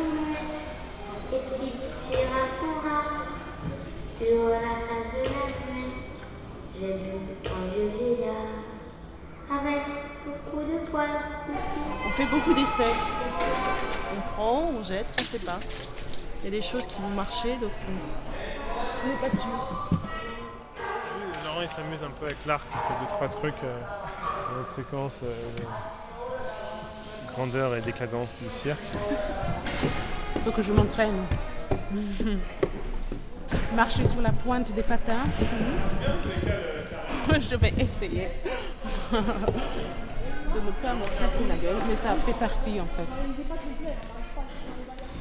sont muettes, les petites girafes sont rares. Sur la place de la fenêtre, j'ai vu un vieux vieillard avec beaucoup de poils dessus. On fait beaucoup d'essais. On prend, on jette, on ne sait pas. Il y a des choses qui vont marcher, d'autres qui ne- on n'est pas sûr. Laurent il s'amuse un peu avec l'arc, il fait deux trois trucs euh, dans notre séquence euh, grandeur et décadence du cirque. Il faut que je m'entraîne. Marcher sur la pointe des patins. je vais essayer de ne pas me casser la gueule, mais ça fait partie en fait.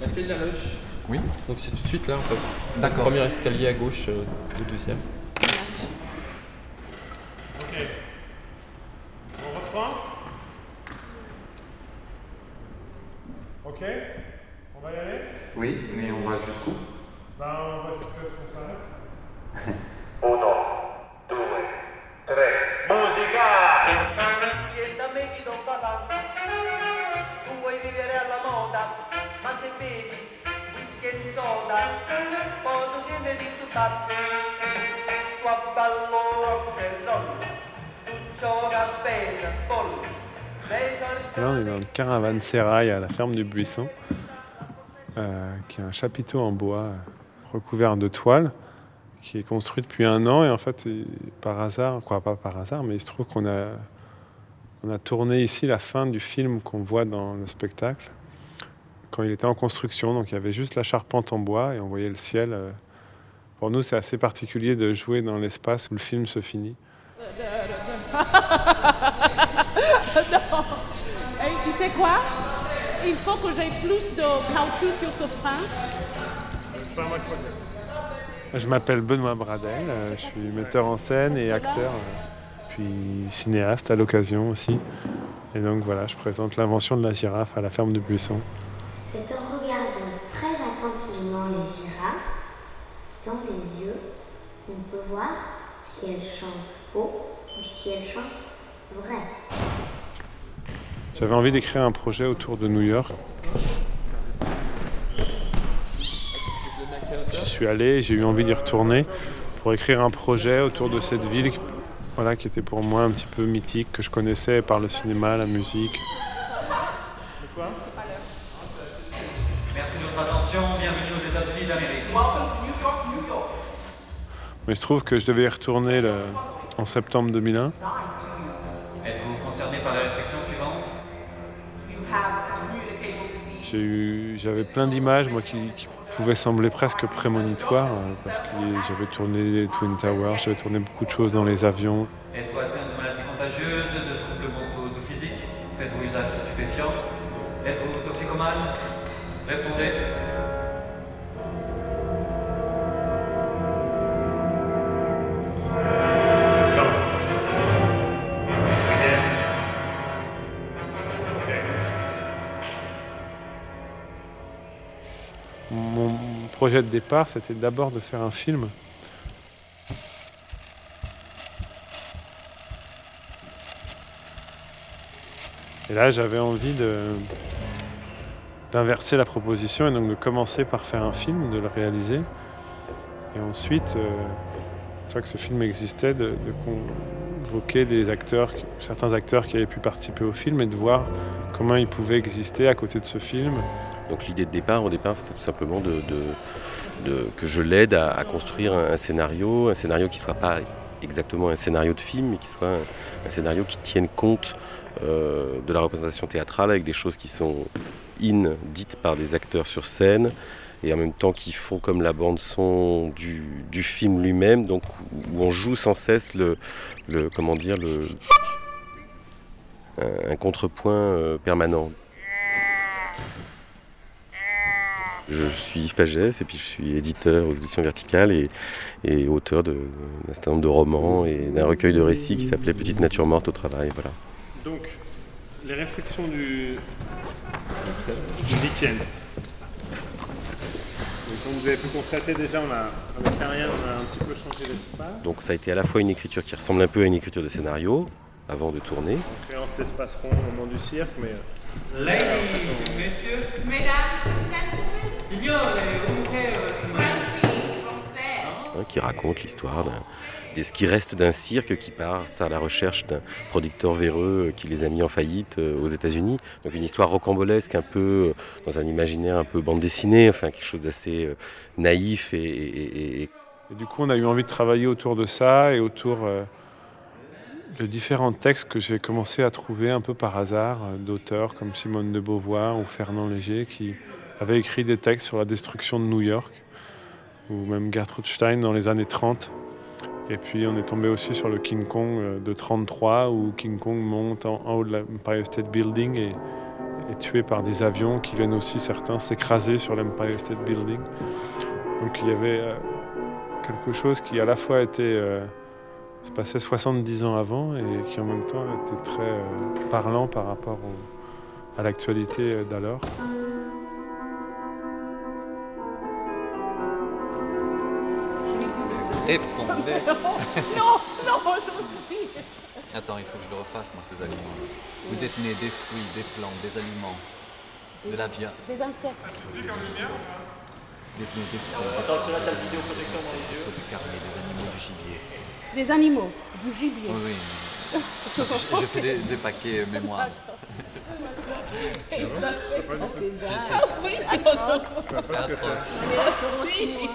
La clé de la loge. Oui. Donc c'est tout de suite là en fait. D'accord. Premier escalier à gauche, euh, le deuxième. Là, on est dans le caravansérail à la ferme du Buisson, euh, qui est un chapiteau en bois euh, recouvert de toile, qui est construit depuis un an. Et en fait, par hasard, quoi, pas par hasard, mais il se trouve qu'on a, on a tourné ici la fin du film qu'on voit dans le spectacle, quand il était en construction. Donc il y avait juste la charpente en bois et on voyait le ciel. euh. Pour nous, c'est assez particulier de jouer dans l'espace où le film se finit. Et tu sais quoi? Il faut que j'aie plus de caoutchouc sur ce frein. Je m'appelle Benoît Bradel, euh, je suis metteur en scène et acteur, euh, puis cinéaste à l'occasion aussi. Et donc voilà, je présente l'invention de la girafe à la ferme de Buisson. C'est en regardant très attentivement les girafes dans les yeux qu'on peut voir si elles chantent faux ou si elles chantent vrai. J'avais envie d'écrire un projet autour de New York. J'y suis allé, j'ai eu envie d'y retourner pour écrire un projet autour de cette ville voilà, qui était pour moi un petit peu mythique, que je connaissais par le cinéma, la musique. Mais il se trouve que je devais y retourner en septembre 2001. Êtes-vous concerné par suivantes J'ai eu, j'avais plein d'images moi qui, qui pouvaient sembler presque prémonitoires euh, parce que j'avais tourné les Twin Towers, j'avais tourné beaucoup de choses dans les avions. Êtes-vous atteint de maladies contagieuses, de troubles mentaux ou physiques? Faites-vous usage de stupéfiants? Êtes-vous toxicomane? Répondez. Projet de départ, c'était d'abord de faire un film. Et là, j'avais envie d'inverser la proposition et donc de commencer par faire un film, de le réaliser. Et ensuite, euh, une fois que ce film existait, de, de convoquer des acteurs, certains acteurs qui avaient pu participer au film et de voir comment ils pouvaient exister à côté de ce film. Donc l'idée de départ, au départ, c'était tout simplement que je l'aide à, construire un, scénario, un scénario qui ne soit pas exactement un scénario de film, mais qui soit un, scénario qui tienne compte euh, de la représentation théâtrale avec des choses qui sont in, dites par des acteurs sur scène, et en même temps qui font comme la bande son du, film lui-même, donc où on joue sans cesse le, un contrepoint euh, permanent. Je, suis Yves Pagès et puis je suis éditeur aux éditions verticales et, et auteur de- d'un certain nombre de romans et d'un recueil de récits qui s'appelait Petite nature morte au travail. Voilà. Donc, les réflexions du, du week-end. Donc, Comme vous avez pu constater déjà, on a, avec Ariane, on a un petit peu changé l'espace. Donc ça a été à la fois une écriture qui ressemble un peu à une écriture de scénario, avant de tourner. En créant cet espace rond au moment du cirque, mais Ladies, messieurs, signore, qui raconte l'histoire de ce qui reste d'un cirque qui part à la recherche d'un producteur véreux euh, qui les a mis en faillite euh, aux États-Unis. Donc une histoire rocambolesque, un peu euh, dans un imaginaire un peu bande dessinée, enfin quelque chose d'assez naïf et, et- du coup, on a eu envie de travailler autour de ça et autour de différents textes que j'ai commencé à trouver un peu par hasard, d'auteurs comme Simone de Beauvoir ou Fernand Léger qui avaient écrit des textes sur la destruction de New York, ou même Gertrude Stein dans les années 30. Et puis on est tombé aussi sur le King Kong euh, de 33 où King Kong monte en, haut de l'Empire State Building et est tué par des avions qui viennent aussi certains s'écraser sur l'Empire State Building. Donc il y avait euh, quelque chose qui à la fois était euh, se passait 70 ans avant et qui en même temps était très parlant par rapport à l'actualité euh, Non, non, non, Sophie. Attends, il faut que je le refasse, moi, ces aliments. Vous détenez des fruits, des plantes, des aliments, de la viande. Des insectes. Détenez des fruits, des plantes, des insectes, du carnet, des animaux, du gibier. Des animaux, du gibier. Oui, oui. Je, je fais des, des paquets mémoire. Ça, c'est. Ah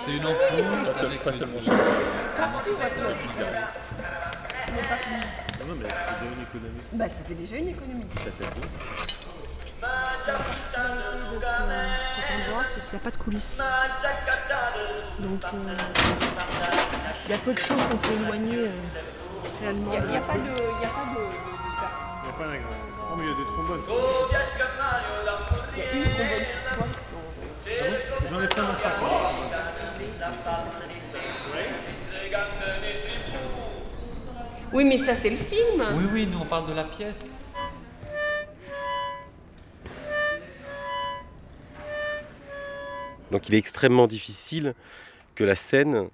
une ampoule. Pas seulement chez Non, mais c'est déjà une économie. Bah, ça fait déjà une économie. Cet endroit, c'est qu'il n'y a pas de coulisses. Donc, euh, il y a peu de choses qu'on peut éloigner euh, réellement. Il n'y a, pas de. Il y a pas de. Il n'y a pas grand. Oh, mais il y a des trombones. Il y a une trombone pour toi, parce qu'on- J'en ai plein dans. Oui, mais ça, c'est le film. Oui, oui, nous on parle de la pièce. Donc il est extrêmement difficile que la scène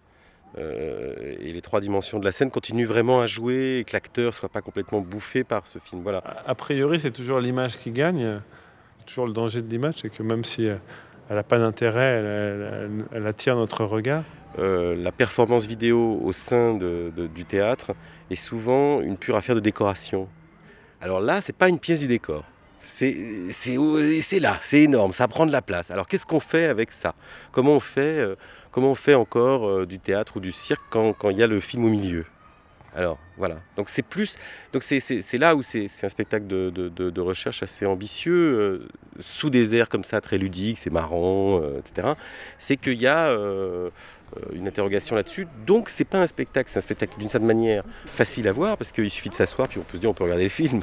euh, et les trois dimensions de la scène continuent vraiment à jouer et que l'acteur soit pas complètement bouffé par ce film. Voilà. A priori, c'est toujours l'image qui gagne. Toujours le danger de l'image, c'est que même si euh, elle n'a pas d'intérêt, elle, elle- elle- elle attire notre regard. Euh, la performance vidéo au sein de- de- du théâtre est souvent une pure affaire de décoration. Alors là, c'est pas une pièce du décor. C'est là, c'est énorme, ça prend de la place. Alors qu'est-ce qu'on fait avec ça? Comment on fait, comment on fait encore euh, du théâtre ou du cirque quand il y a le film au milieu? Alors voilà, donc c'est plus, donc c'est- là où c'est un spectacle de, recherche assez ambitieux, euh, sous des airs comme ça très ludiques, c'est marrant, euh, etc. C'est qu'il y a une interrogation là-dessus. Donc c'est pas un spectacle, c'est un spectacle d'une certaine manière facile à voir parce qu'il suffit de s'asseoir puis on peut se dire on peut regarder le film.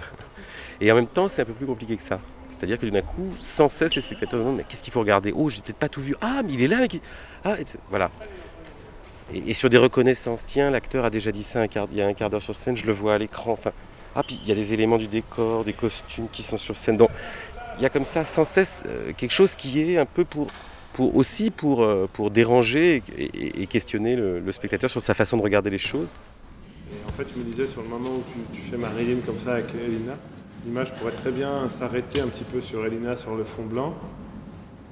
Et en même temps c'est un peu plus compliqué que ça. C'est-à-dire que d'un coup, sans cesse, les spectateurs demandent mais qu'est-ce qu'il faut regarder? Oh, j'ai peut-être pas tout vu. Ah, mais il est là. Ah, etc. voilà. Et, et sur des reconnaissances, tiens, l'acteur a déjà dit ça il y a un quart d'heure sur scène, je le vois à l'écran. Enfin, ah, puis il y a des éléments du décor, des costumes qui sont sur scène. Donc il y a comme ça sans cesse euh, quelque chose qui est un peu pour, aussi pour, euh, pour déranger et, et- et questionner le, spectateur sur sa façon de regarder les choses. Et en fait, je me disais, sur le moment où tu, tu fais Marilyn comme ça avec Elina, l'image pourrait très bien s'arrêter un petit peu sur Elina sur le fond blanc,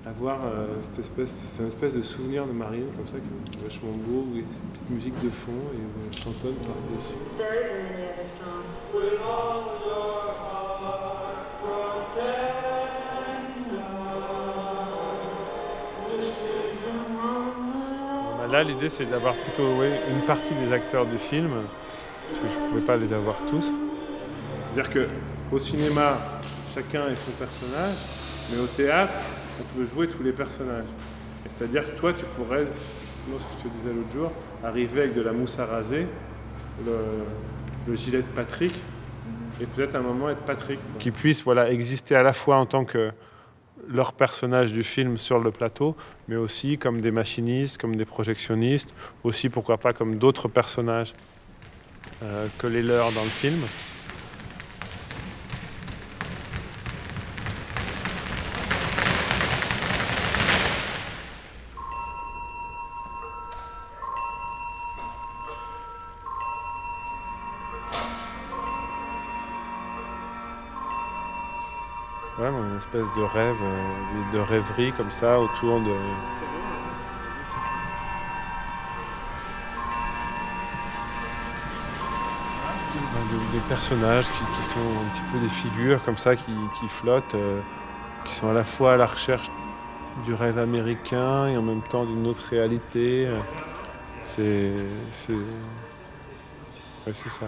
avoir euh, cette espèce, c'est une espèce de souvenir de Marilyn comme ça qui est vachement beau, où il y a cette petite musique de fond et où elle chantonne par-dessus. Bah Là, l'idée, c'est d'avoir plutôt ouais, une partie des acteurs du film, parce que je ne pouvais pas les avoir tous. C'est-à-dire que au cinéma, chacun est son personnage, mais au théâtre, on peut jouer tous les personnages. C'est-à-dire que toi, tu pourrais, effectivement, ce que je te disais l'autre jour, arriver avec de la mousse à raser, le, le gilet de Patrick, et peut-être à un moment être Patrick. Qui puisse voilà, exister à la fois en tant que leur personnage du film sur le plateau, mais aussi comme des machinistes, comme des projectionnistes, aussi pourquoi pas comme d'autres personnages euh, que les leurs dans le film. Ouais, une espèce de rêve, euh, de rêverie comme ça autour de. Des, personnages qui, qui sont un petit peu des figures comme ça qui, qui flottent, euh, qui sont à la fois à la recherche du rêve américain et en même temps d'une autre réalité. euh. C'est. C'est. Ouais, c'est ça.